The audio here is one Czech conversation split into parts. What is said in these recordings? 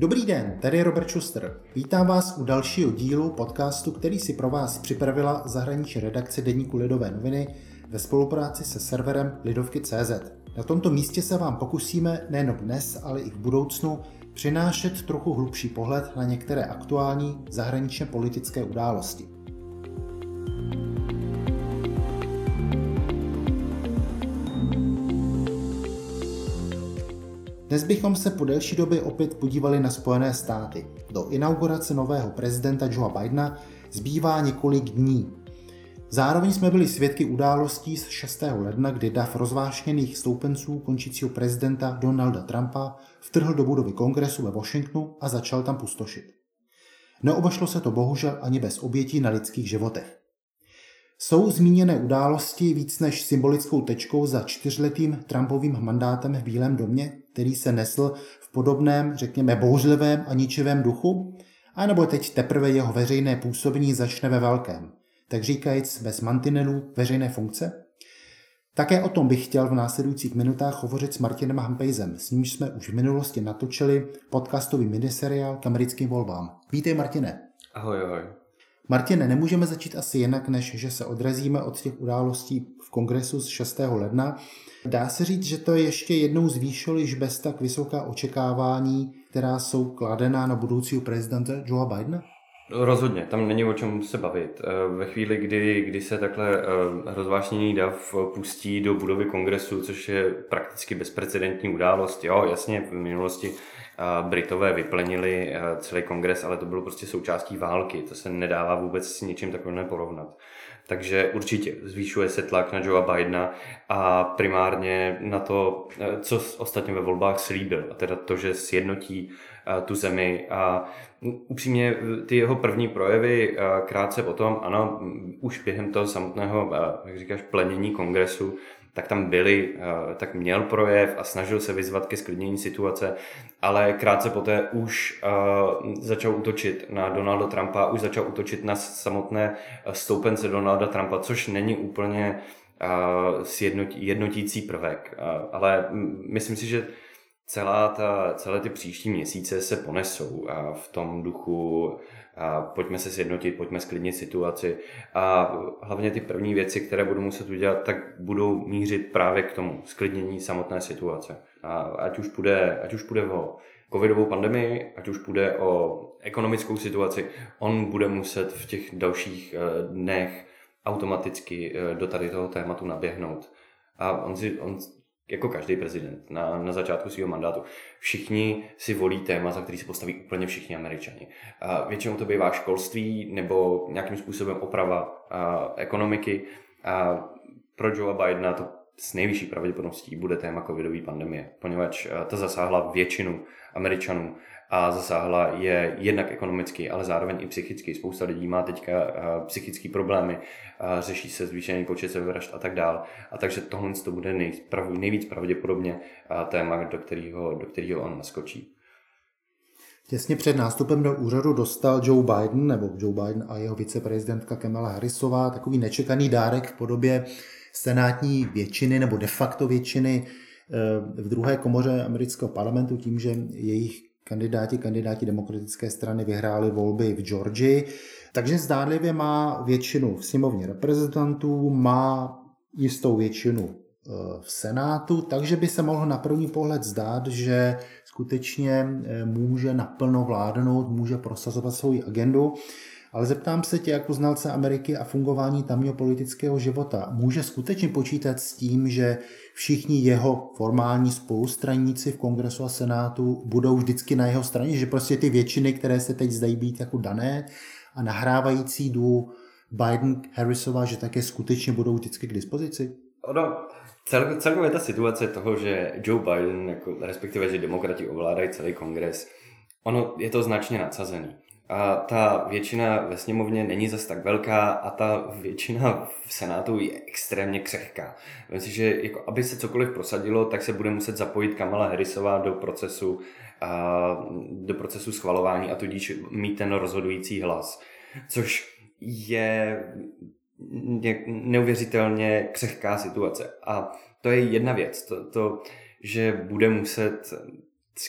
Dobrý den, tady Robert Schuster. Vítám vás u dalšího dílu podcastu, který si pro vás připravila zahraniční redakce Deníku Lidové noviny ve spolupráci se serverem Lidovky.cz. Na tomto místě se vám pokusíme nejen dnes, ale i v budoucnu přinášet trochu hlubší pohled na některé aktuální zahraničně politické události. Dnes bychom se po delší době opět podívali na Spojené státy. Do inaugurace nového prezidenta Joea Bidena zbývá několik dní. Zároveň jsme byli svědky událostí z 6. ledna, kdy dav rozvášněných stoupenců končícího prezidenta Donalda Trumpa vtrhl do budovy kongresu ve Washingtonu a začal tam pustošit. Neobešlo se to bohužel ani bez obětí na lidských životech. Jsou zmíněné události víc než symbolickou tečkou za čtyřletým Trumpovým mandátem v Bílém domě, který se nesl v podobném, řekněme, bouřlivém a ničivém duchu? A nebo teď teprve jeho veřejné působení začne ve velkém, tak říkajíc bez mantinelů veřejné funkce? Také o tom bych chtěl v následujících minutách hovořit s Martinem Hampejzem, s nímž jsme už v minulosti natočili podcastový miniseriál k americkým volbám. Vítej Martine. Ahoj, ahoj. Martine, nemůžeme začít asi jinak, než že se odrazíme od těch událostí v kongresu z 6. ledna. Dá se říct, že to ještě jednou zvýšilo již bez tak vysoká očekávání, která jsou kladená na budoucího prezidenta Joea Bidena? Rozhodně, tam není o čem se bavit. Eh, ve chvíli, kdy, kdy se takhle eh, rozvášněný dav pustí do budovy kongresu, což je prakticky bezprecedentní událost, jo, jasně, v minulosti Britové vyplenili eh, celý kongres, ale to bylo prostě součástí války. To se nedává vůbec s ničím takovým porovnat. Takže určitě zvýšuje se tlak na Joea Bidena a primárně na to, eh, co ostatně ve volbách slíbil, a teda to, že sjednotí eh, tu zemi. A upřímně ty jeho první projevy krátce potom, ano, už během toho samotného, jak říkáš, plenění kongresu, tak tam byli, eh, tak měl projev a snažil se vyzvat ke sklidnění situace, ale krátce poté už eh, začal útočit na Donalda Trumpa, už začal útočit na samotné eh, stoupence Donalda Trumpa, což není úplně jednotící prvek. Ale myslím si, že celá ta, celé ty příští měsíce se ponesou v tom duchu a pojďme se sjednotit, pojďme sklidnit situaci a hlavně ty první věci, které budu muset udělat, tak budou mířit právě k tomu sklidnění samotné situace. A ať už půjde, ať už půjde o covidovou pandemii, ať už půjde o ekonomickou situaci, on bude muset v těch dalších eh, dnech automaticky eh, do tady toho tématu naběhnout. A on, si, on jako každý prezident na, na začátku svého mandátu, všichni si volí téma, za který se postaví úplně všichni američani. A většinou to bývá školství nebo nějakým způsobem oprava a, ekonomiky. A pro Joea Bidena to s nejvyšší pravděpodobností bude téma covidové pandemie, poněvadž ta zasáhla většinu Američanů a zasáhla je jednak ekonomicky, ale zároveň i psychicky. Spousta lidí má teďka eh, psychické problémy, řeší se zvýšený počet sebevražd a tak dál. A takže tohle to bude nejvíc pravděpodobně eh, téma, do kterého, do kterého on naskočí. Těsně před nástupem do úřadu dostal Joe Biden, nebo Joe Biden a jeho viceprezidentka Kamala Harrisová takový nečekaný dárek v podobě senátní většiny nebo de facto většiny eh, v druhé komoře amerického parlamentu tím, že jejich kandidáti, kandidáti demokratické strany vyhráli volby v Georgii, takže zdánlivě má většinu v sněmovně reprezentantů, má jistou většinu eh, v Senátu, takže by se mohlo na první pohled zdát, že skutečně eh, může naplno vládnout, může prosazovat svou agendu. Ale zeptám se tě jako znalce Ameriky a fungování tamního politického života. Může skutečně počítat s tím, že všichni jeho formální spolustraníci v kongresu a senátu budou vždycky na jeho straně, že prostě ty většiny, které se teď zdají být jako dané a nahrávající dvou Biden, Harrisova, že také skutečně budou vždycky k dispozici? Ono, cel, celkově ta situace toho, že Joe Biden, jako, respektive, že demokrati ovládají celý kongres, ono je to značně nadsazený a ta většina ve sněmovně není zas tak velká a ta většina v Senátu je extrémně křehká. Myslím že jako, aby se cokoliv prosadilo, tak se bude muset zapojit Kamala Harrisová do procesu, a, do procesu schvalování a tudíž mít ten rozhodující hlas. Což je neuvěřitelně křehká situace. A to je jedna věc. To, to že bude muset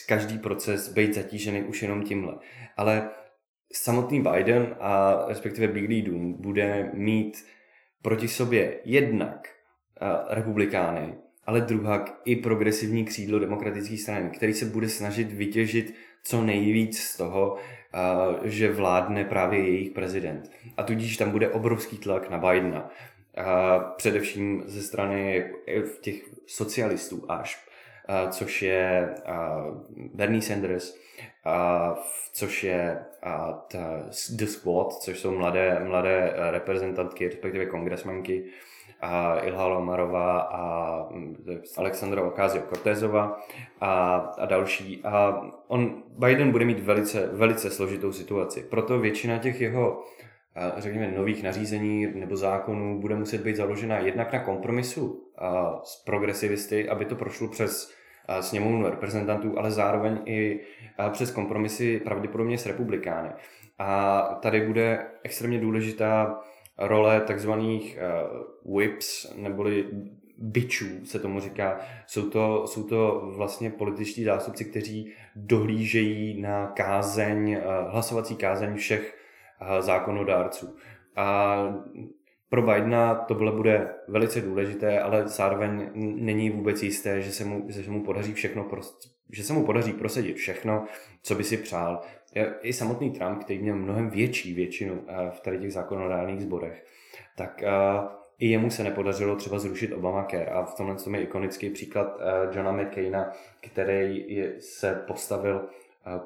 každý proces být zatížený už jenom tímhle. Ale samotný Biden a respektive Bílý dům bude mít proti sobě jednak republikány, ale druhak i progresivní křídlo demokratické strany, který se bude snažit vytěžit co nejvíc z toho, že vládne právě jejich prezident. A tudíž tam bude obrovský tlak na Bidena. A především ze strany těch socialistů až, což je Bernie Sanders, což je The Squad, což jsou mladé, mladé reprezentantky, respektive kongresmanky, a Ilha Omarová a Alexandra Ocasio-Cortezova a, a další. A on, Biden bude mít velice, velice složitou situaci. Proto většina těch jeho řekněme, nových nařízení nebo zákonů bude muset být založena jednak na kompromisu s progresivisty, aby to prošlo přes sněmovnu reprezentantů, ale zároveň i přes kompromisy pravděpodobně s republikány. A tady bude extrémně důležitá role takzvaných uh, whips, neboli bičů se tomu říká. Jsou to, jsou to vlastně političtí zástupci, kteří dohlížejí na kázeň, uh, hlasovací kázeň všech uh, zákonodárců. A pro Bidena to bylo bude velice důležité, ale zároveň není vůbec jisté, že se mu, že se mu podaří všechno, že se mu podaří prosadit všechno, co by si přál. I samotný Trump, který měl mnohem větší většinu eh, v tady těch zákonodárných sborech, tak eh, i jemu se nepodařilo třeba zrušit Obamacare. A v tomhle tom je ikonický příklad eh, Johna McCaina, který se postavil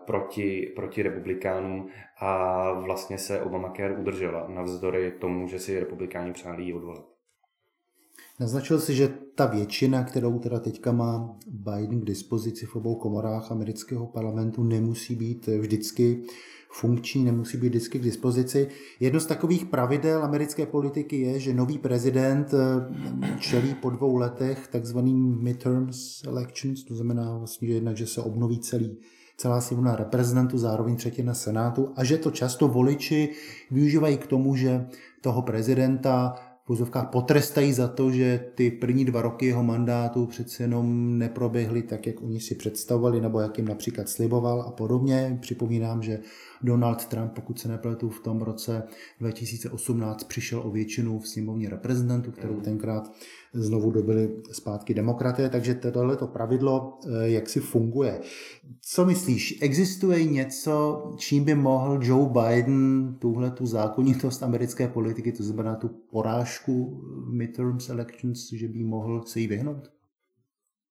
proti, proti republikánům a vlastně se Obamacare udržela navzdory tomu, že si republikáni přáli ji odvolat. Naznačil si, že ta většina, kterou teda teďka má Biden k dispozici v obou komorách amerického parlamentu, nemusí být vždycky funkční, nemusí být vždycky k dispozici. Jedno z takových pravidel americké politiky je, že nový prezident eh, čelí po dvou letech takzvaným midterms elections, to znamená vlastně, že jednak, že se obnoví celý celá sněmovna reprezentantů, zároveň třetina senátu a že to často voliči využívají k tomu, že toho prezidenta v potrestají za to, že ty první dva roky jeho mandátu přece jenom neproběhly tak, jak oni si představovali, nebo jak jim například sliboval a podobně. Připomínám, že Donald Trump, pokud se nepletu, v tom roce 2018 přišel o většinu v sněmovně reprezentantů, kterou tenkrát znovu dobili zpátky demokraté, takže tohle to pravidlo eh, jak si funguje. Co myslíš, existuje něco, čím by mohl Joe Biden tuhle tu zákonitost americké politiky, to znamená tu porážku midterms elections, že by mohl se jí vyhnout?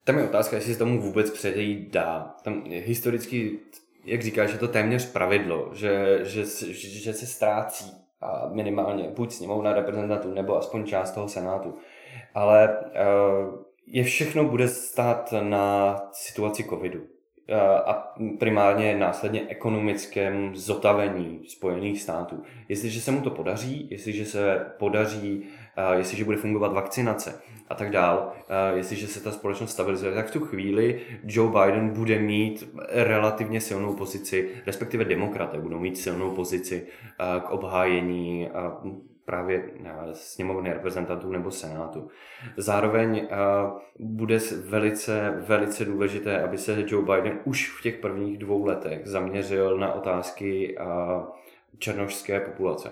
Tam je otázka, jestli se tomu vůbec předejít dá. Tam historicky, jak říkáš, je to téměř pravidlo, že, že, že se ztrácí a minimálně buď sněmovna reprezentantů nebo aspoň část toho senátu ale uh, je všechno bude stát na situaci covidu uh, a primárně následně ekonomickém zotavení Spojených států. Jestliže se mu to podaří, jestliže se podaří, uh, jestliže bude fungovat vakcinace a tak dál, jestliže se ta společnost stabilizuje, tak v tu chvíli Joe Biden bude mít relativně silnou pozici, respektive demokraté budou mít silnou pozici k obhájení právě eh, sněmovny reprezentantů nebo senátu. Zároveň eh, bude velice, velice důležité, aby se Joe Biden už v těch prvních dvou letech zaměřil na otázky eh, černožské populace.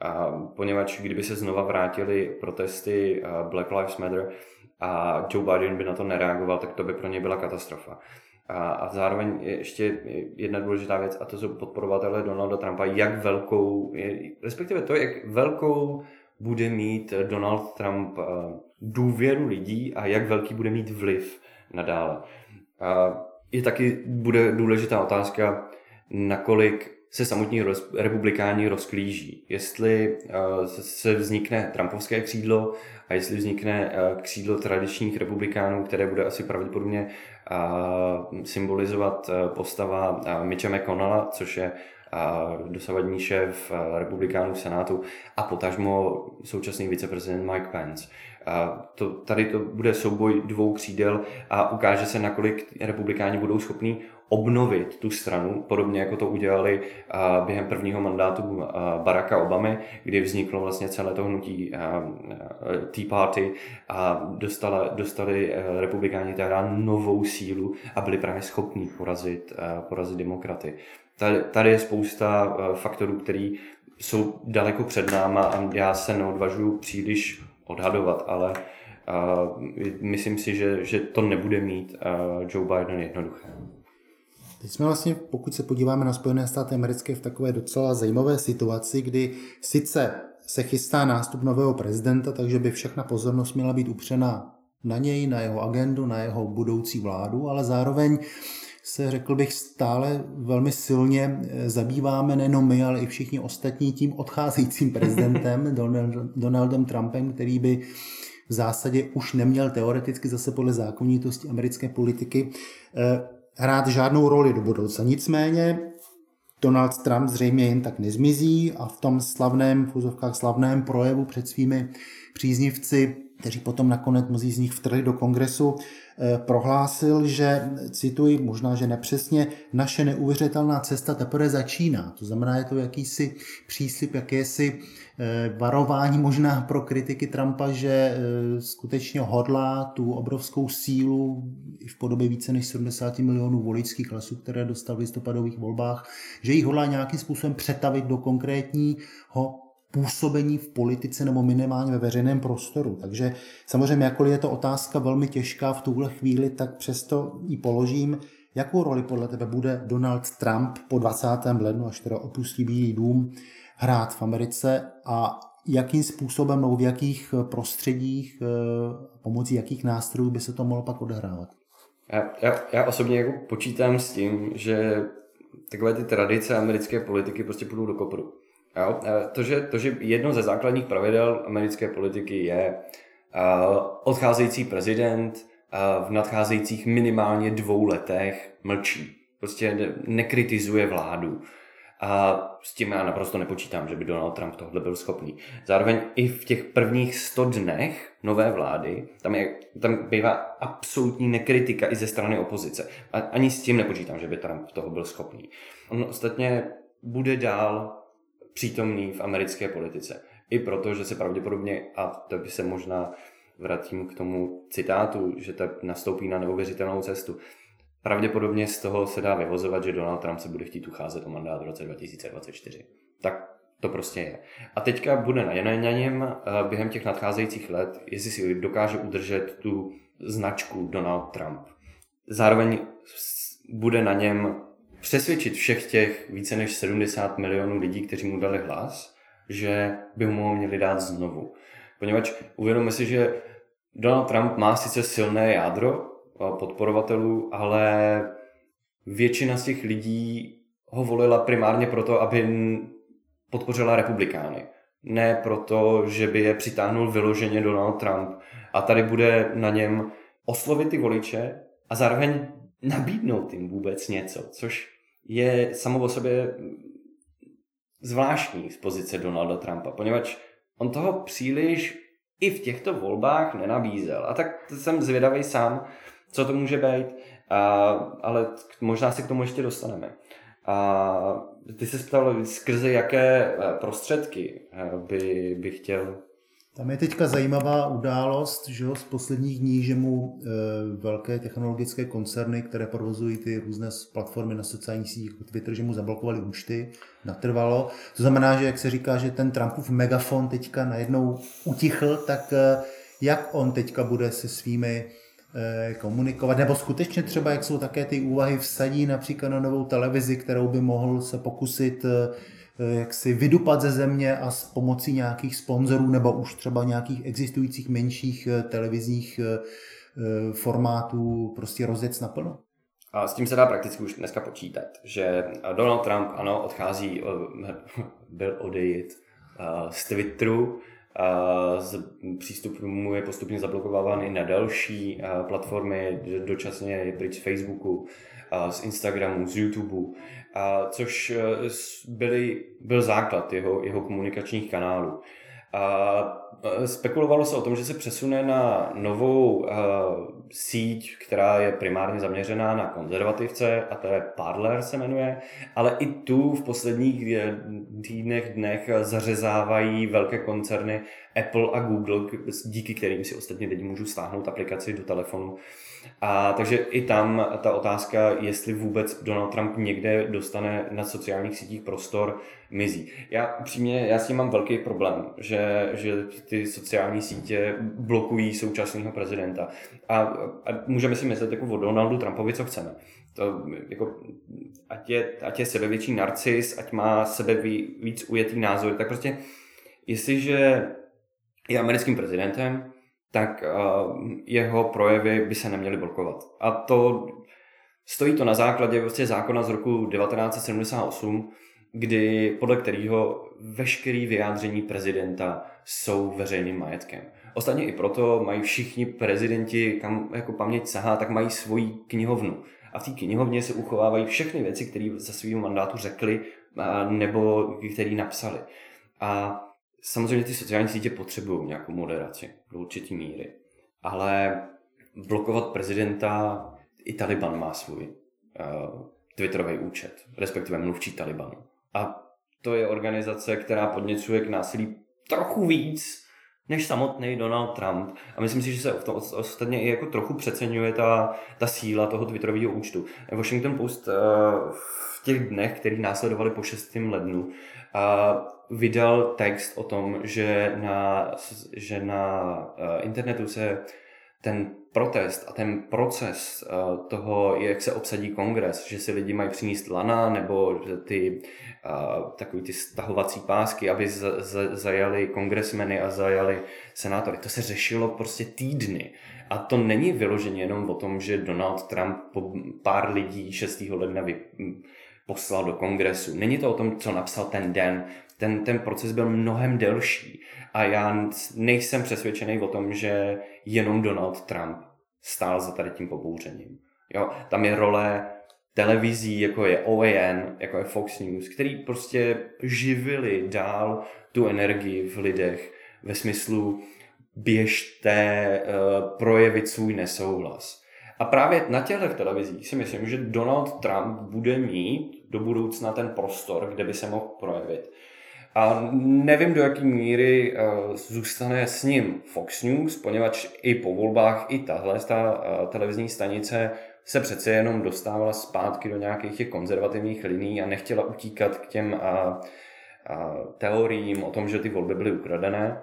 A poněvadž kdyby se znova vrátily protesty Black Lives Matter a Joe Biden by na to nereagoval, tak to by pro ně byla katastrofa. A, a zároveň ještě jedna důležitá věc, a to jsou podporovatelé Donalda Trumpa, jak velkou, respektive to, jak velkou bude mít Donald Trump eh, důvěru lidí a jak velký bude mít vliv nadále. A je taky bude důležitá otázka, nakolik se samotní roz, republikáni rozklíží. Jestli uh, se vznikne Trumpovské křídlo a jestli vznikne uh, křídlo tradičních republikánů, které bude asi pravděpodobně symbolizovat uh, postava uh, Mitcha McConnella, což je dosavadní šéf republikánů v Senátu a potažmo současný viceprezident Mike Pence. A to, tady to bude souboj dvou křídel a ukáže se, nakolik republikáni budou schopní obnovit tu stranu, podobně jako to udělali během prvního mandátu Baracka Obamy, kdy vzniklo vlastně celé to hnutí Tea Party a dostala, dostali e, republikáni teda novou sílu a byli právě schopní porazit, porazit demokraty. Tady, tady je spousta e, faktorů, které jsou daleko před náma a já se neodvažuji příliš odhadovat, ale uh, myslím si, že, že to nebude mít uh, Joe Biden jednoduché. Teď jsme vlastně, pokud se podíváme na Spojené státy americké, v takové docela zajímavé situaci, kdy sice se chystá nástup nového prezidenta, takže by všechna pozornost měla být upřena na něj, na jeho agendu, na jeho budoucí vládu, ale zároveň se, řekl bych, stále velmi silně eh, zabýváme nejenom my, ale i všichni ostatní tím odcházejícím prezidentem Donaldem Trumpem, který by v zásadě už neměl teoreticky zase podle zákonitosti americké politiky eh, hrát žádnou roli do budoucna. Nicméně Donald Trump zřejmě jen tak nezmizí a v tom slavném, v slavném projevu před svými příznivci, kteří potom nakonec mnozí z nich vtrhli do kongresu, Eh, prohlásil, že, cituji, možná, že nepřesně, naše neuvěřitelná cesta teprve začíná. To znamená, je to jakýsi příslip, jakési eh, varování možná pro kritiky Trumpa, že eh, skutečně hodlá tu obrovskou sílu i v podobě více než 70 milionů voličských hlasů, které dostal v listopadových volbách, že ji hodlá nějakým způsobem přetavit do konkrétního působení v politice nebo minimálně ve veřejném prostoru. Takže samozřejmě, jakkoliv je to otázka velmi těžká v tuhle chvíli, tak přesto ji položím. Jakou roli podle tebe bude Donald Trump po 20. lednu, až teda opustí Bílý dům, hrát v Americe a jakým způsobem nebo v jakých prostředích, eh, pomocí jakých nástrojů by se to mohlo pak odehrávat? Já, já, já osobně jako počítám s tím, že takové ty tradice americké politiky prostě půjdou do kopru. Jo? To, že, to, že jedno ze základních pravidel americké politiky je uh, odcházející prezident uh, v nadcházejících minimálně dvou letech mlčí. Prostě ne, nekritizuje vládu. A s tím já naprosto nepočítám, že by Donald Trump tohle byl schopný. Zároveň i v těch prvních 100 dnech nové vlády, tam, je, tam bývá absolutní nekritika i ze strany opozice. A ani s tím nepočítám, že by Trump toho byl schopný. On ostatně bude dál přítomný v americké politice. I proto, že se pravděpodobně, a to by se možná vrátím k tomu citátu, že to nastoupí na neuvěřitelnou cestu. Pravděpodobně z toho se dá vyvozovat, že Donald Trump se bude chtít ucházet o mandát v roce 2024. Tak to prostě je. A teďka bude na něm eh, během těch nadcházejících let, jestli si dokáže udržet tu značku Donald Trump. Zároveň bude na něm přesvědčit všech těch více než 70 milionů lidí, kteří mu dali hlas, že by mu měli dát znovu. Poněvadž uvědomíme si, že Donald Trump má sice silné jádro podporovatelů, ale většina z těch lidí ho volila primárně proto, aby podpořila republikány. Ne proto, že by je přitáhnul vyloženě Donald Trump. A tady bude na něm oslovit ty voliče a zároveň nabídnout jim vůbec něco, což je samo o sobě zvláštní z pozice Donalda Trumpa, poněvadž on toho příliš i v těchto volbách nenabízel. A tak jsem zvědavý sám, co to může být, a, ale možná se k tomu ještě dostaneme. A ty se ptal, skrze jaké eh, prostředky eh, by, by chtěl tam je teďka zajímavá událost že jo, z posledních dní, že mu e, velké technologické koncerny, které provozují ty různé platformy na sociálních sítích jako Twitter, že mu zablokovali účty, natrvalo. To znamená, že jak se říká, že ten Trumpův megafon teďka najednou utichl, tak e, jak on teďka bude se svými e, komunikovat, nebo skutečně třeba, jak jsou také ty úvahy vsadí například na novou televizi, kterou by mohl se pokusit e, jak si vydupat ze země a s pomocí nějakých sponzorů nebo už třeba nějakých existujících menších eh, televizních eh, formátů prostě rozjet naplno? A s tím se dá prakticky už dneska počítat, že Donald Trump, ano, odchází, byl odejít z Twitteru, přístup mu je postupně zablokováván i na další platformy, dočasně je pryč z Facebooku, z Instagramu, z YouTube, což e, byly, byl základ jeho, jeho komunikačních kanálů. A spekulovalo se o tom, že se přesune na novou uh, síť, která je primárně zaměřená na konzervativce, a to je Parler se jmenuje, ale i tu v posledních e, týdnech, dnech zařezávají velké koncerny Apple a Google, díky kterým si ostatně teď můžu stáhnout aplikaci do telefonu a takže i tam ta otázka, jestli vůbec Donald Trump někde dostane na sociálních sítích prostor, mizí. Já upřímně, já s tím mám velký problém, že, že ty sociální sítě blokují současného prezidenta. A, a můžeme si myslet jako o Donaldu Trumpovi, co chceme. To, jako, ať, je, ať je sebevětší narcis, ať má sebe víc ujetý názor, tak prostě jestliže je americkým prezidentem, tak uh, jeho projevy by se neměly blokovat. A to stojí to na základě vlastně zákona z roku 1978, kdy podle kterého veškerý vyjádření prezidenta jsou veřejným majetkem. Ostatně i proto mají všichni prezidenti, kam jako paměť sahá, tak mají svoji knihovnu. A v té knihovně se uchovávají všechny věci, které za svého mandátu řekli nebo které napsali. A Samozřejmě ty sociální sítě potřebují nějakou moderaci do určitý míry, ale blokovat prezidenta, i Taliban má svůj uh, Twitterový účet, respektive mluvčí Talibanu. A to je organizace, která podněcuje k násilí trochu víc než samotný Donald Trump. A myslím si, že se v tom ostatně i jako trochu přeceňuje ta, ta síla toho Twitterového účtu. Washington Post uh, v těch dnech, který následovali po 6. lednu, uh, vydal text o tom, že na, že na uh, internetu se ten protest a ten proces uh, toho, jak se obsadí kongres, že si lidi mají přinést lana nebo ty uh, takový ty stahovací pásky, aby zajali kongresmeny a zajali senátory. To se řešilo prostě týdny. A to není vyloženě jenom o tom, že Donald Trump po pár lidí 6. ledna vy, poslal do kongresu. Není to o tom, co napsal ten den, ten, ten proces byl mnohem delší a já nejsem přesvědčený o tom, že jenom Donald Trump stál za tady tím pobouřením. Jo, tam je role televizí, jako je OAN, jako je Fox News, který prostě živili dál tu energii v lidech ve smyslu běžte uh, projevit svůj nesouhlas. A právě na těchto televizích si myslím, že Donald Trump bude mít do budoucna ten prostor, kde by se mohl projevit. A nevím, do jaké míry uh, zůstane s ním Fox News, poněvadž i po volbách i tahle ta uh, televizní stanice se přece jenom dostávala zpátky do nějakých těch konzervativních liní a nechtěla utíkat k těm uh, uh, teoriím o tom, že ty volby byly ukradené.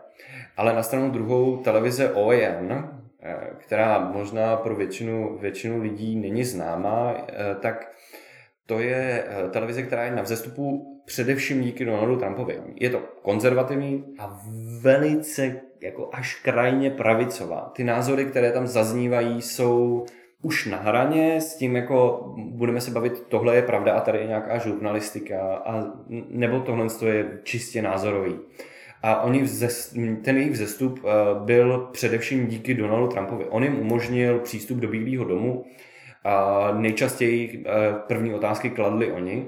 Ale na stranu druhou televize OAN, která možná pro většinu, většinu lidí není známá, tak to je televize, která je na vzestupu především díky Donaldu Trumpovi. Je to konzervativní a velice jako až krajně pravicová. Ty názory, které tam zaznívají, jsou už na hraně s tím, jako budeme se bavit, tohle je pravda a tady je nějaká žurnalistika, a, nebo tohle je čistě názorový. A oni vzest, ten jejich vzestup eh, byl především díky Donaldu Trumpovi. On jim umožnil přístup do Bílého domu. A nejčastěji eh, první otázky kladli oni.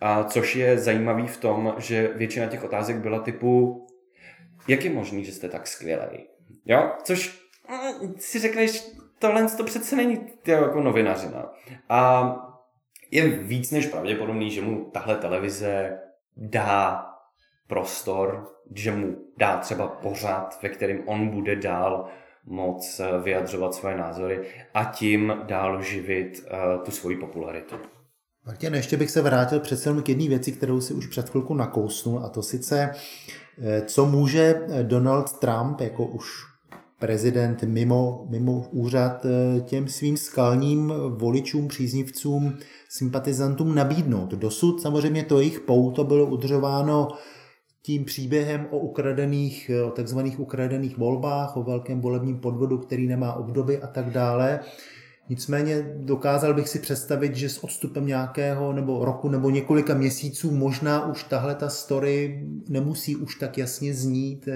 A což je zajímavý v tom, že většina těch otázek byla typu, jak je možný, že jste tak skvělý? Jo, což mm, si řekneš, tohle to přece není jako novinařina. A je víc než pravděpodobný, že mu tahle televize dá prostor, že mu dá třeba pořád, ve kterým on bude dál moc eh, vyjadřovat svoje názory a tím dál živit uh, tu svoji popularitu. Martin, ještě bych se vrátil přece jenom k jedné věci, kterou si už před chvilku nakousnul, a to sice, eh, co může Donald Trump jako už prezident mimo, mimo úřad eh, těm svým skalním voličům, příznivcům, sympatizantům nabídnout. Dosud samozřejmě to jejich pouto bylo udržováno tím příběhem o ukradených, o takzvaných ukradených volbách, o velkém volebním podvodu, který nemá obdoby a tak dále. Nicméně dokázal bych si představit, že s odstupem nějakého nebo roku nebo několika měsíců možná už tahle ta story nemusí už tak jasně znít, eh,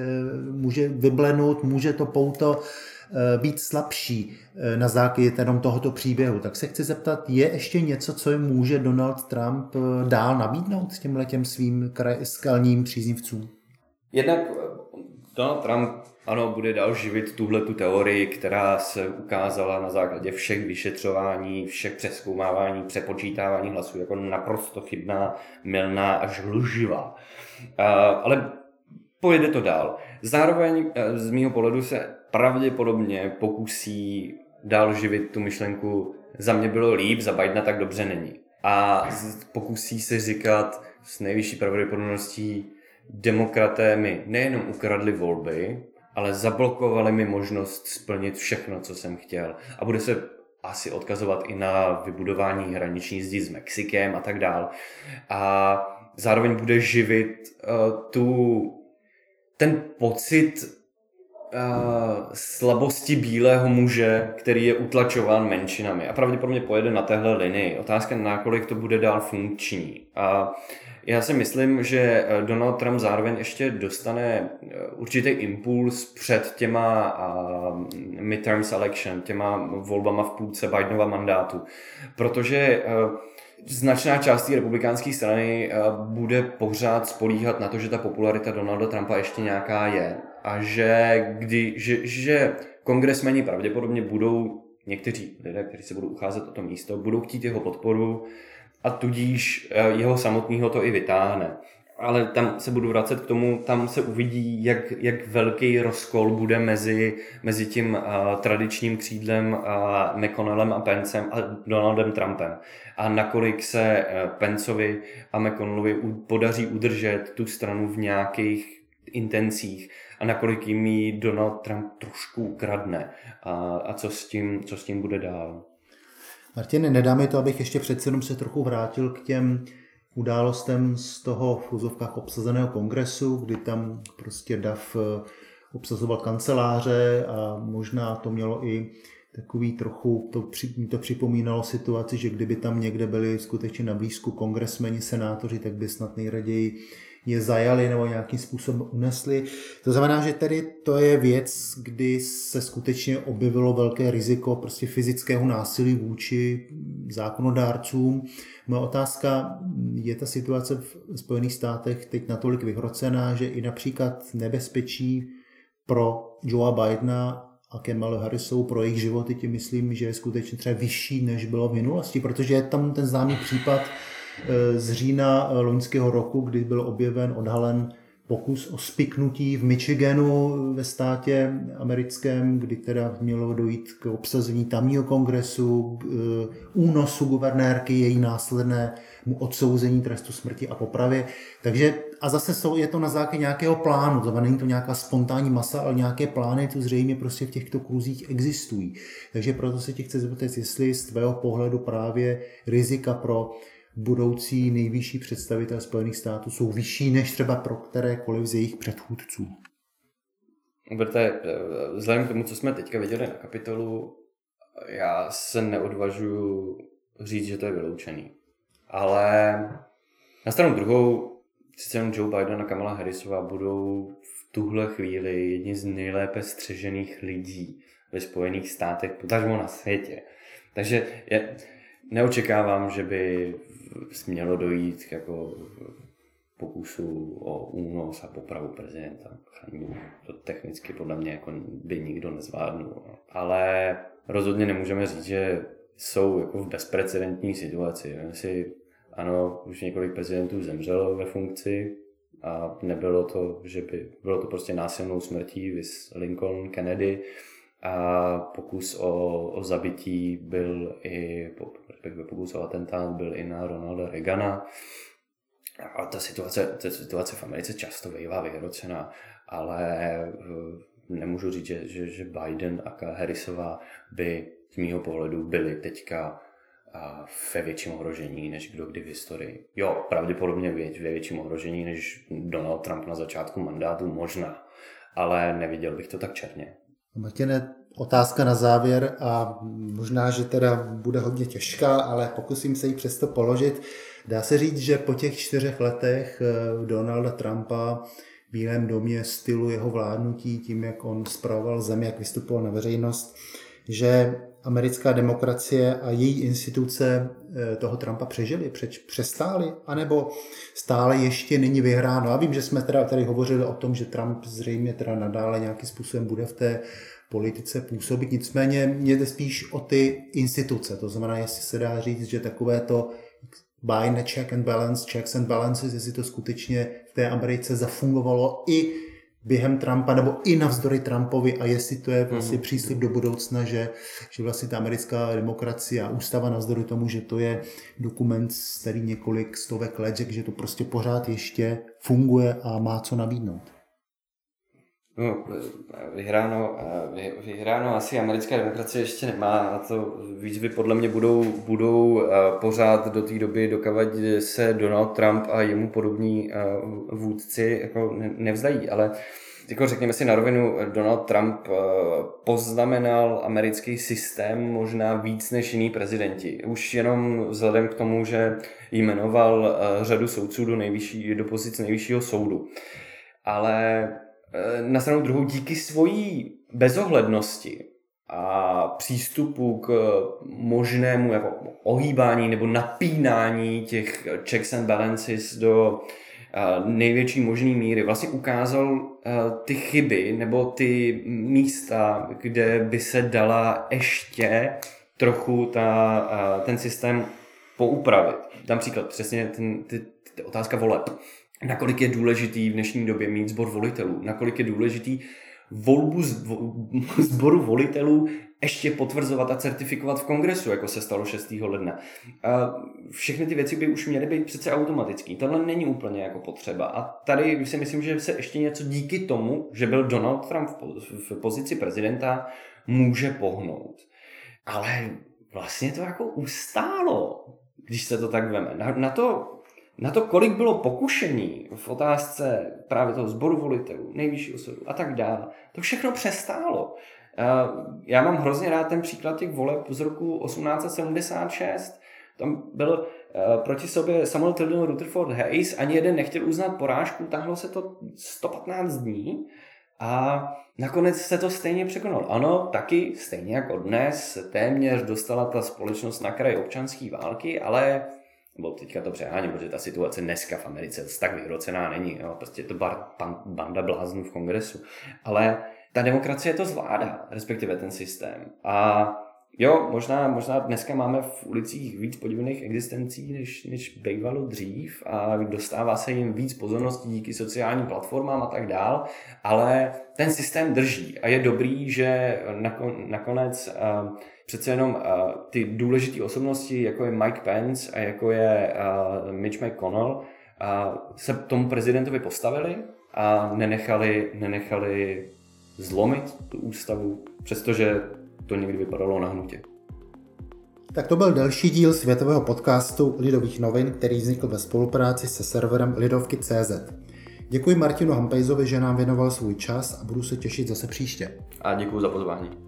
může vyblenout, může to pouto eh, být slabší eh, na základě jenom tohoto příběhu. Tak se chci zeptat, je ještě něco, co jim může Donald Trump dál nabídnout těmhle těm svým skalním příznivcům? Jednak Donald Trump ano, bude dál živit tuhle tu teorii, která se ukázala na základě všech vyšetřování, všech přeskoumávání, přepočítávání hlasů jako naprosto chybná, milná až lživá. Ale pojede to dál. Zároveň z mého pohledu se pravděpodobně pokusí dál živit tu myšlenku za mě bylo líp, za Bidena tak dobře není. A pokusí se říkat s nejvyšší pravděpodobností demokraté mi nejenom ukradli volby, ale zablokovali mi možnost splnit všechno, co jsem chtěl. A bude se asi odkazovat i na vybudování hraniční zdi s Mexikem a tak dál. A zároveň bude živit uh, tu, ten pocit uh, slabosti bílého muže, který je utlačován menšinami. A pravděpodobně pojede na téhle linii. Otázka, nakolik to bude dál funkční. A já si myslím, že eh, Donald Trump zároveň ještě dostane eh, určitý impuls před těma midterms election, těma volbama v půlce Bidenova mandátu, protože eh, značná část té republikánské strany bude pořád spolíhat na to, že ta popularita Donalda Trumpa ještě nějaká je a že, kdy, že, že kongresmeni pravděpodobně budou někteří lidé, kteří se budou ucházet o to místo, budou chtít jeho podporu a tudíž eh, jeho samotného to i vytáhne. Ale tam se budu vracet k tomu, tam se uvidí, jak, jak velký rozkol bude mezi, mezi tím uh, tradičním křídlem uh, McConnellem a Pencem a Donaldem Trumpem. A nakolik se uh, Pencovi a McConnellovi podaří udržet tu stranu v nějakých intencích a nakolik jim ji Donald Trump trošku ukradne a, a co, s tím, co s tím bude dál. Martin, nedá mi to, abych ještě přece jenom se trochu vrátil k těm událostem z toho v úzovkách obsazeného kongresu, kdy tam prostě DAF eh, obsazoval kanceláře a možná to mělo i takový trochu, to, to připomínalo situaci, že kdyby tam někde byli skutečně na blízku kongresmeni, senátoři, tak by snad nejraději je zajali nebo nějakým způsobem unesli. To znamená, že tedy to je věc, kdy se skutečně objevilo velké riziko prostě fyzického násilí vůči zákonodárcům. Moje otázka, je ta situace v Spojených státech teď natolik vyhrocená, že i například nebezpečí pro Joea Bidena a Kamala Harrisou pro jejich životy, tím myslím, že je skutečně třeba vyšší, než bylo v minulosti, protože je tam ten známý případ z října eh, loňského roku, kdy byl objeven, odhalen pokus o spiknutí v Michiganu ve státě americkém, kdy teda mělo dojít k obsazení tamního kongresu, k eh, únosu guvernérky, její následné mu odsouzení trestu smrti a popravě. Takže a zase jsou, je to na základě nějakého plánu, to není to nějaká spontánní masa, ale nějaké plány tu zřejmě prostě v těchto kruzích existují. Takže proto se tě chci zeptat, jestli z tvého pohledu právě rizika pro budoucí nejvyšší představitel Spojených států jsou vyšší než třeba pro kterékoliv z jejich předchůdců. Berte, vzhledem k tomu, co jsme teďka viděli na kapitolu, já se neodvažuju říct, že to je vyloučený. Ale na stranu druhou, sice jenom Joe Biden a Kamala Harrisová budou v tuhle chvíli jedni z nejlépe střežených lidí ve Spojených státech, potažmo na světě. Takže je, neočekávám, že by mělo dojít k jako pokusu o únos a popravu prezidenta. To technicky podle mě jako by nikdo nezvládnul. Ale rozhodně nemůžeme říct, že jsou jako v bezprecedentní situaci. Si, ano, už několik prezidentů zemřelo ve funkci a nebylo to, že by bylo to prostě násilnou smrtí, vys Lincoln, Kennedy, a pokus o, o zabití byl i, pokus o atentát byl i na Ronalda Reagana. A ta situace, ta situace v Americe často bývá vyhrocená, ale eh, nemůžu říct, že, že, že Biden a Harrisová by z mýho pohledu byli teďka ve větším ohrožení než kdo kdy v historii. Jo, pravděpodobně ve větším ohrožení než Donald Trump na začátku mandátu, možná, ale neviděl bych to tak černě. Martine, otázka na závěr a možná, že teda bude hodně těžká, ale pokusím se ji přesto položit. Dá se říct, že po těch čtyřech letech eh, Donalda Trumpa v Bílém domě stylu jeho vládnutí, tím, jak on spravoval zemi, jak vystupoval na veřejnost, že americká demokracie a její instituce eh, toho Trumpa přežili, přestáli, anebo stále ještě není vyhráno. Já vím, že jsme teda tady hovořili o tom, že Trump zřejmě teda nadále nějakým způsobem bude v té politice působit, nicméně mě jde spíš o ty instituce, to znamená, jestli se dá říct, že takové to a check and balance, checks and balances, jestli to skutečně v té Americe zafungovalo i během Trumpa, nebo i navzdory Trumpovi a jestli to je vlastně mm-hmm. příslip do budoucna, že, že vlastně ta americká demokracie a ústava navzdory tomu, že to je dokument starý několik stovek let, že to prostě pořád ještě funguje a má co nabídnout. No, vyhráno, vyhráno asi americká demokracie ještě nemá a to výzvy podle mě budou, budou pořád do té doby, dokavať se Donald Trump a jemu podobní vůdci jako nevzdají, ale jako řekněme si na rovinu, Donald Trump poznamenal americký systém možná víc než jiní prezidenti. Už jenom vzhledem k tomu, že jmenoval řadu soudců do, nejvyšší, do pozic nejvyššího soudu. Ale na stranu druhou díky svojí bezohlednosti a přístupu k možnému jako ohýbání nebo napínání těch checks and balances do eh, největší možné míry vlastně ukázal eh, ty chyby nebo ty místa, kde by se dala ještě trochu ta, ten systém poupravit. Dám příklad, přesně ten, ty, ty otázka voleb nakolik je důležitý v dnešní době mít sbor volitelů, nakolik je důležitý volbu sboru volitelů ještě potvrzovat a certifikovat v kongresu, jako se stalo 6. ledna. Všechny ty věci by už měly být přece automatický. Tohle není úplně jako potřeba. A tady si myslím, že se ještě něco díky tomu, že byl Donald Trump v pozici prezidenta, může pohnout. Ale vlastně to jako ustálo, když se to tak veme. Na to na to, kolik bylo pokušení v otázce právě toho sboru volitelů, nejvyššího soudu a tak dále, to všechno přestálo. Já mám hrozně rád ten příklad těch voleb z roku 1876. Tam byl eh, proti sobě Samuel Tilden Rutherford Hayes, ani jeden nechtěl uznat porážku, tahlo se to 115 dní a nakonec se to stejně překonalo. Ano, taky stejně jako dnes téměř dostala ta společnost na kraj občanské války, ale nebo teďka to přeháním, protože ta situace dneska v Americe tak vyhrocená není, jo? prostě je to bar, pan, banda bláznů v kongresu. Ale ta demokracie to zvládá, respektive ten systém. A jo, možná, možná dneska máme v ulicích víc podivných existencí, než, než bývalo dřív a dostává se jim víc pozornosti díky sociálním platformám a tak dál, ale ten systém drží a je dobrý, že nakonec uh, přece jenom uh, ty důležité osobnosti, jako je Mike Pence a jako je uh, Mitch McConnell, uh, se tomu prezidentovi postavili a nenechali, nenechali zlomit tu ústavu, přestože to někdy vypadalo na hnutě. Tak to byl další díl světového podcastu Lidových novin, který vznikl ve spolupráci se serverem Lidovky.cz. Děkuji Martinu Hampejzovi, že nám věnoval svůj čas a budu se těšit zase příště. A děkuji za pozvání.